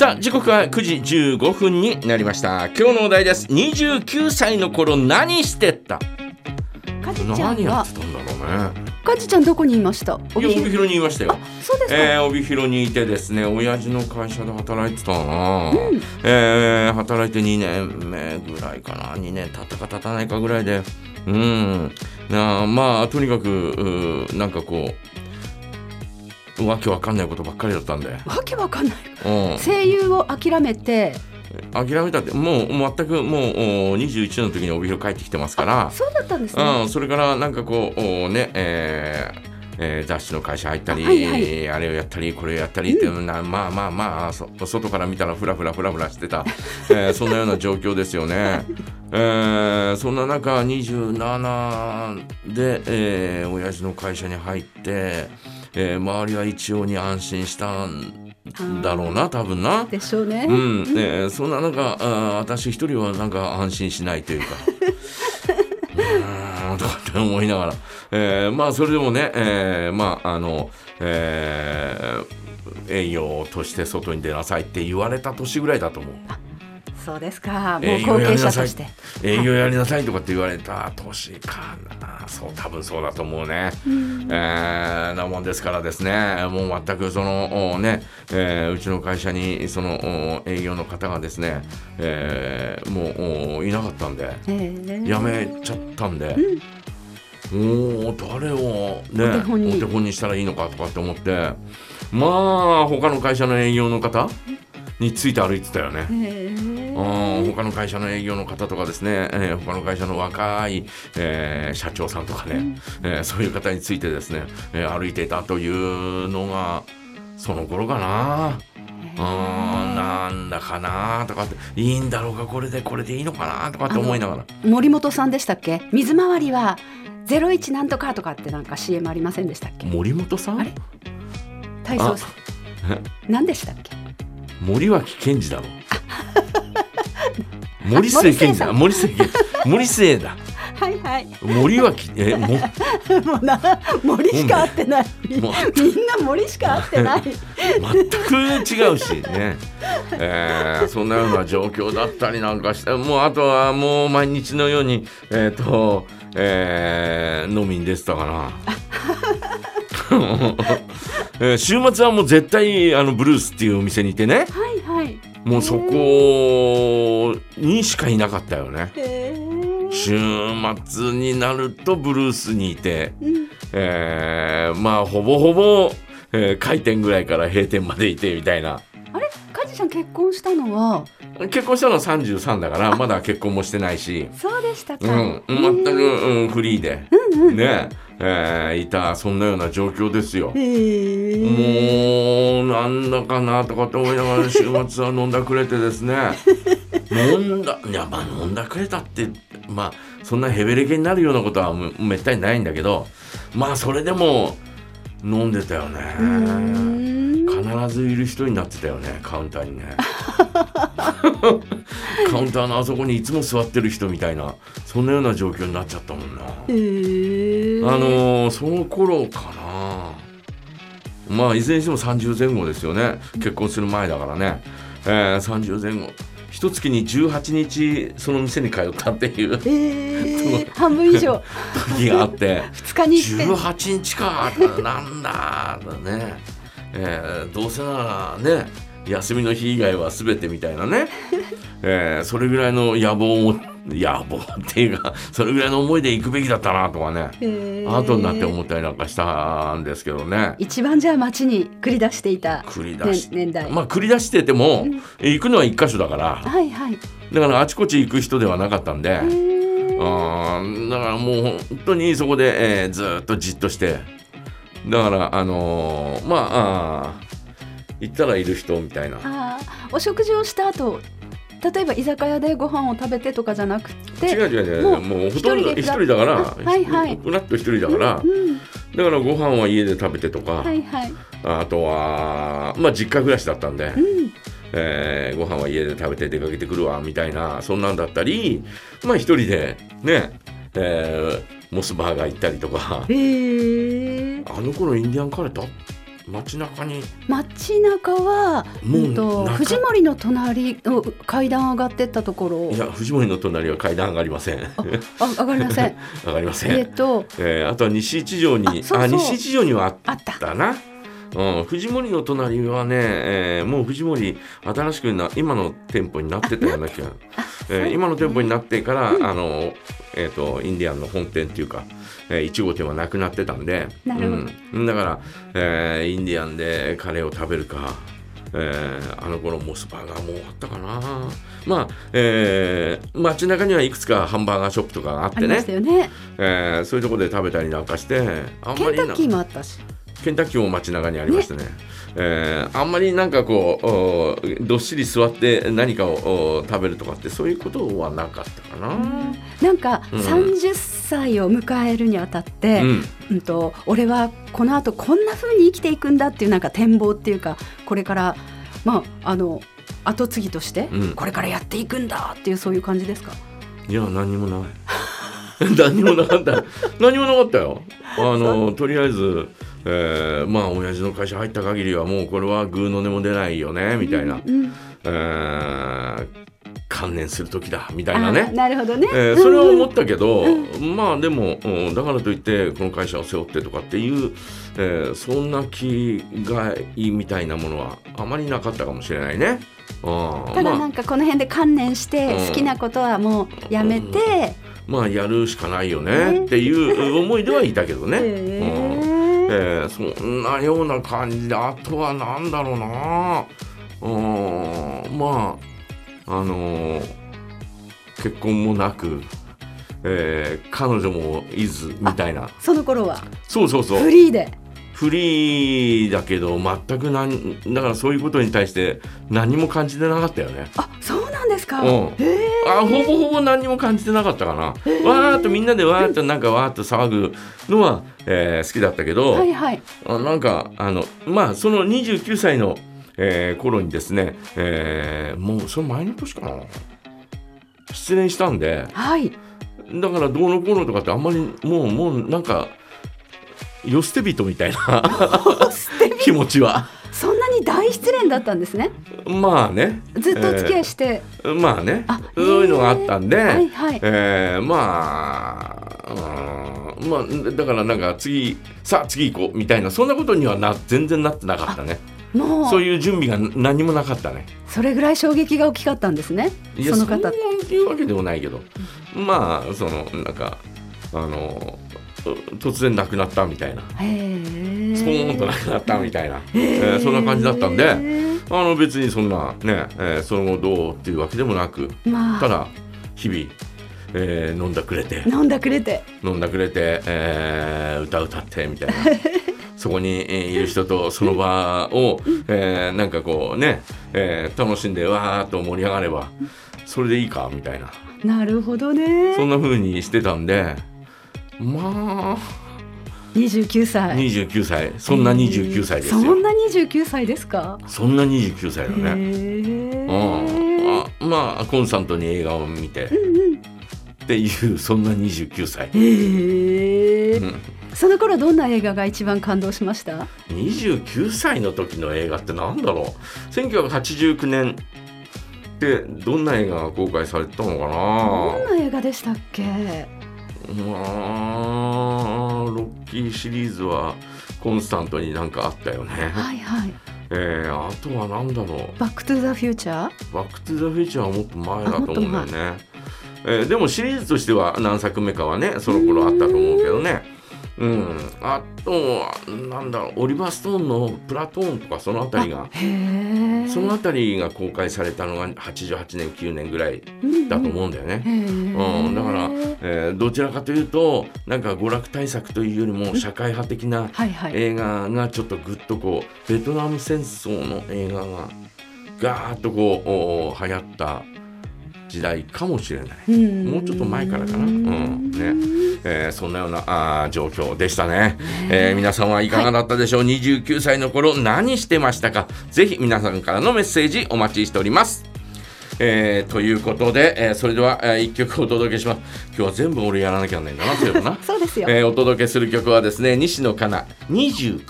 さあ時刻は9時15分になりました。今日のお題です。29歳の頃何してた？かじちゃんは？何やってたんだろうね。かじちゃんどこにいました？帯広に。いましたよ。そうですか、えー、帯広にいてですね親父の会社で働いてたな、えー働いて2年目ぐらいかな。2年経ったか経たないかぐらいで。うん。なあまあとにかくなんかこうわけわかんないことばっかりだったんで、わけわかんない。うん、声優を諦めて。諦めたってもう全くもうお21の時に帯広帰ってきてますから。そうだったんですね、うん、それからなんかこうおねえーえー雑誌の会社入ったり、はいはい。あれをやったりこれをやったりって、なまあまあまあそ外から見たらフラフラフラフラしてた、えー そんなような状況ですよね。えーそんな中27で、えー親父の会社に入って、えー周りは一様に安心したんだろうな多分な。でしょうね、うん、えーそんな中あー私一人はなんか安心しないというか。うーんとかって思いながら、えーまあそれでもね、えーまああの、えー営業として外に出なさいって言われた年ぐらいだと思う。そうですか。もう営業後継やりなさい。者として営業やりなさいとかって言われた年かなそう多分そうだと思うね、えーなもんですからですね。もう全くそのおね、えーうちの会社にそのお営業の方がですね、えーもうおいなかったんでえー。辞めちゃったんで、もう誰をねお手本に。お手本にしたらいいのかとかって思ってまあ他の会社の営業の方について歩いてたよね。えー。うん他の会社の営業の方とかですね、えー他の会社の若い、えー社長さんとかね、えーそういう方についてですね、えー歩いていたというのがその頃かな。うんなんだかなとかっていいんだろうかこれでこれでいいのかなとかって思いながら。森本さんでしたっけ？水回りはゼロ一なんとかとかってなんか CM ありませんでしたっけ？森本さん？あれ？体操さん。何でしたっけ？森脇健児だろ。森末健児だ。森末健森末だ。はいはい。森脇えも もうな森しか合ってない。みんな森しか合ってない。全く違うしね、えーそんなような状況だったりなんかしてもうあとはもう毎日のようにえっ、と、えー飲みに出てたかな。えー週末はもう絶対あのブルースっていうお店にいてね。はいはい。もうそこにしかいなかったよね。週末になるとブルースにいて、うん。えーまあほぼほぼ、えー開店ぐらいから閉店までいてみたいな。あれ？梶さん結婚したのは結婚したのは33だからまだ結婚もしてないし、そうでしたか、うん、全く、うん、フリーで、ね、えーいたそんなような状況ですよ。もうなんだかなとかって思いながら週末は飲んだくれてですね。飲んだいやまあ飲んだくれたってまあそんなヘベレケになるようなことはめめったにないんだけどまあそれでも飲んでたよね。必ずいる人になってたよねカウンターにね カウンターのあそこにいつも座ってる人みたいなそんなような状況になっちゃったもんな。へえあのーその頃かな。まあいずれにしても30前後ですよね。結婚する前だからね、えー、30前後。一月に18日その店に通ったっていう。えー、半分以上。時があって。2日に一遍。18日か。なんだね、えーどうせならね休みの日以外は全てみたいなね、えーそれぐらいの野望を野望っていうか それぐらいの思いで行くべきだったなとかね。後になって思ったりなんかしたんですけどね。一番じゃあ街に繰り出していた繰り出しね年代、まあ繰り出してても、行くのは一箇所だから。はいはい。だからあちこち行く人ではなかったんで、あーだからもう本当にそこで、えーずーっとじっとして。だからあのーまああー行ったらいる人みたいな。お食事をした後例えば居酒屋でご飯を食べてとかじゃなくて違う違う違う。もうもうほとんど一一人だから。はいはい。フラッと一人だから、うんだからご飯は家で食べてとか、はいはい。あとはまあ実家暮らしだったんで、うん。えーご飯は家で食べて出かけてくるわみたいな。そんなんだったりまあ一人でね、えーモスバーガー行ったりとか。へえあの頃インディアンカレーだ街中に。街中はもう藤森の隣の階段上がってったところ。いや藤森の隣は階段上がりません。あ上がりません。上がりません、えっとえーあとは西一条にあそうそう。西一条にはあったた。な。うん、藤森の隣はね、えーもう藤森新しくな今の店舗になってたような気が、えー今の店舗になってから、あのえー、とインディアンの本店っていうか、えー、1号店はなくなってたんでうん、だから、えーインディアンでカレーを食べるか、えーあの頃モスバーガーもあったかな。まあ、えー街中にはいくつかハンバーガーショップとかがあってね。ありましたよね。えーそういうところで食べたりなんかしてあんまりなケンタッキーもあったしケンタッキーも街中にありましてね。えーあんまりなんかこうおどっしり座って何かをお食べるとかってそういうことはなかったかな。なんかうん。30歳を迎えるにあたって、うん。うんと俺はこの後こんな風に生きていくんだっていうなんか展望っていうかこれからまああの後継ぎとしてうん。これからやっていくんだっていうそういう感じですか、いや何にもない。何にもなかった何もなかったよ。あのとりあえず、えーまあ親父の会社入った限りはもうこれはグーの音も出ないよねみたいな、うん、えー観念する時だみたいあなね。なるほどね、えーそれは思っったけど、まあでも、うんだからといってこの会社を背負ってとかっていう、えーそんな気概みたいなものはあまりなかったかもしれないね。うんただなまあ。んかこの辺で観念してうん。好きなことはもうやめて、まあやるしかないよねね。っていう思いではいたけどね。へうん。ーえーそんなような感じであとはなんだろうな。うんまああのー結婚もなく、えー彼女もいずみたいな。その頃は？そうそうそう。フリーで？フリーだけど全く何だからそういうことに対して何も感じてなかったよね。あそうなんですか、うん。へーあほぼほぼ何も感じてなかったかな。わーっとみんなでわーっとなんかわーっと騒ぐのは、えー好きだったけど、はいはい。あなんかあのまあその29歳の、えー頃にですね、えーもうその前の年かな。失恋したんで。はい。だからどうのこうのとかってあんまりもうもうなんかよ捨て人みたいな 気持ちはだったんですね。まあね。ずっとお付き合いして、まあね。あそういうのがあったんで、はいはい。えーまあうんまあだからなんか次さあ次行こうみたいなそんなことにはな全然なってなかったね。もう。そういう準備が何もなかったね。それぐらい衝撃が大きかったんですね。いやその方。そういうわけでもないけど。まあそのなんかあの突然亡くなったみたいな。スポーンと亡くなったみたいな、えーそんな感じだったんであの別にそんなね、えーその後どうっていうわけでもなくまあ。ただ日々、えー飲んだくれて。飲んだくれて。飲んだくれて、えー歌歌ってみたいな。そこにえーいる人とその場を、えーなんかこうね、えー楽しんでわーっと盛り上がればそれでいいかみたいな。なるほどね。そんな風にしてたんでまあ。29歳。29歳。そんな29歳ですよ。そんな29歳ですか？そんな29歳だへね。えうん、あまあコンスタントに映画を見て。っていうそんな29歳。へえうん。その頃どんな映画が一番感動しました？29歳の時の映画ってなんだろう。1989年ってどんな映画が公開されてたのかどんな映画でしたっけ？なまあロッキーシリーズはコンスタントになんかあったよね、はいはい。えーあとはなんだろう。バックトゥザフューチャーバック・トゥ・ザ・フューチャーはもっと前。だと思うんだよね。えーでもシリーズとしては何作目かはねその頃あったと思うけどね。うん、あとはなんだろうオリバー・ストーンの「プラトーン」とかその辺りがその辺りが公開されたのが88年9年ぐらいだと思うんだよね。うんうん、だから、えーどちらかというとなんか娯楽対策というよりも社会派的な映画がちょっとぐっとこうベトナム戦争の映画がガーッとこうお流行った時代かもしれない。もうちょっと前からかな。うん。ね。えーそんなようなあー状況でしたね、えー皆さんはいかがだったでしょう、29歳の頃何してましたか？ぜひ皆さんからのメッセージお待ちしております。えーということで、えーそれでは、え1曲お届けします。今日は全部俺やらなきゃなんないんだなそういえばな。そうですよ。えーお届けする曲はですね西野カナ29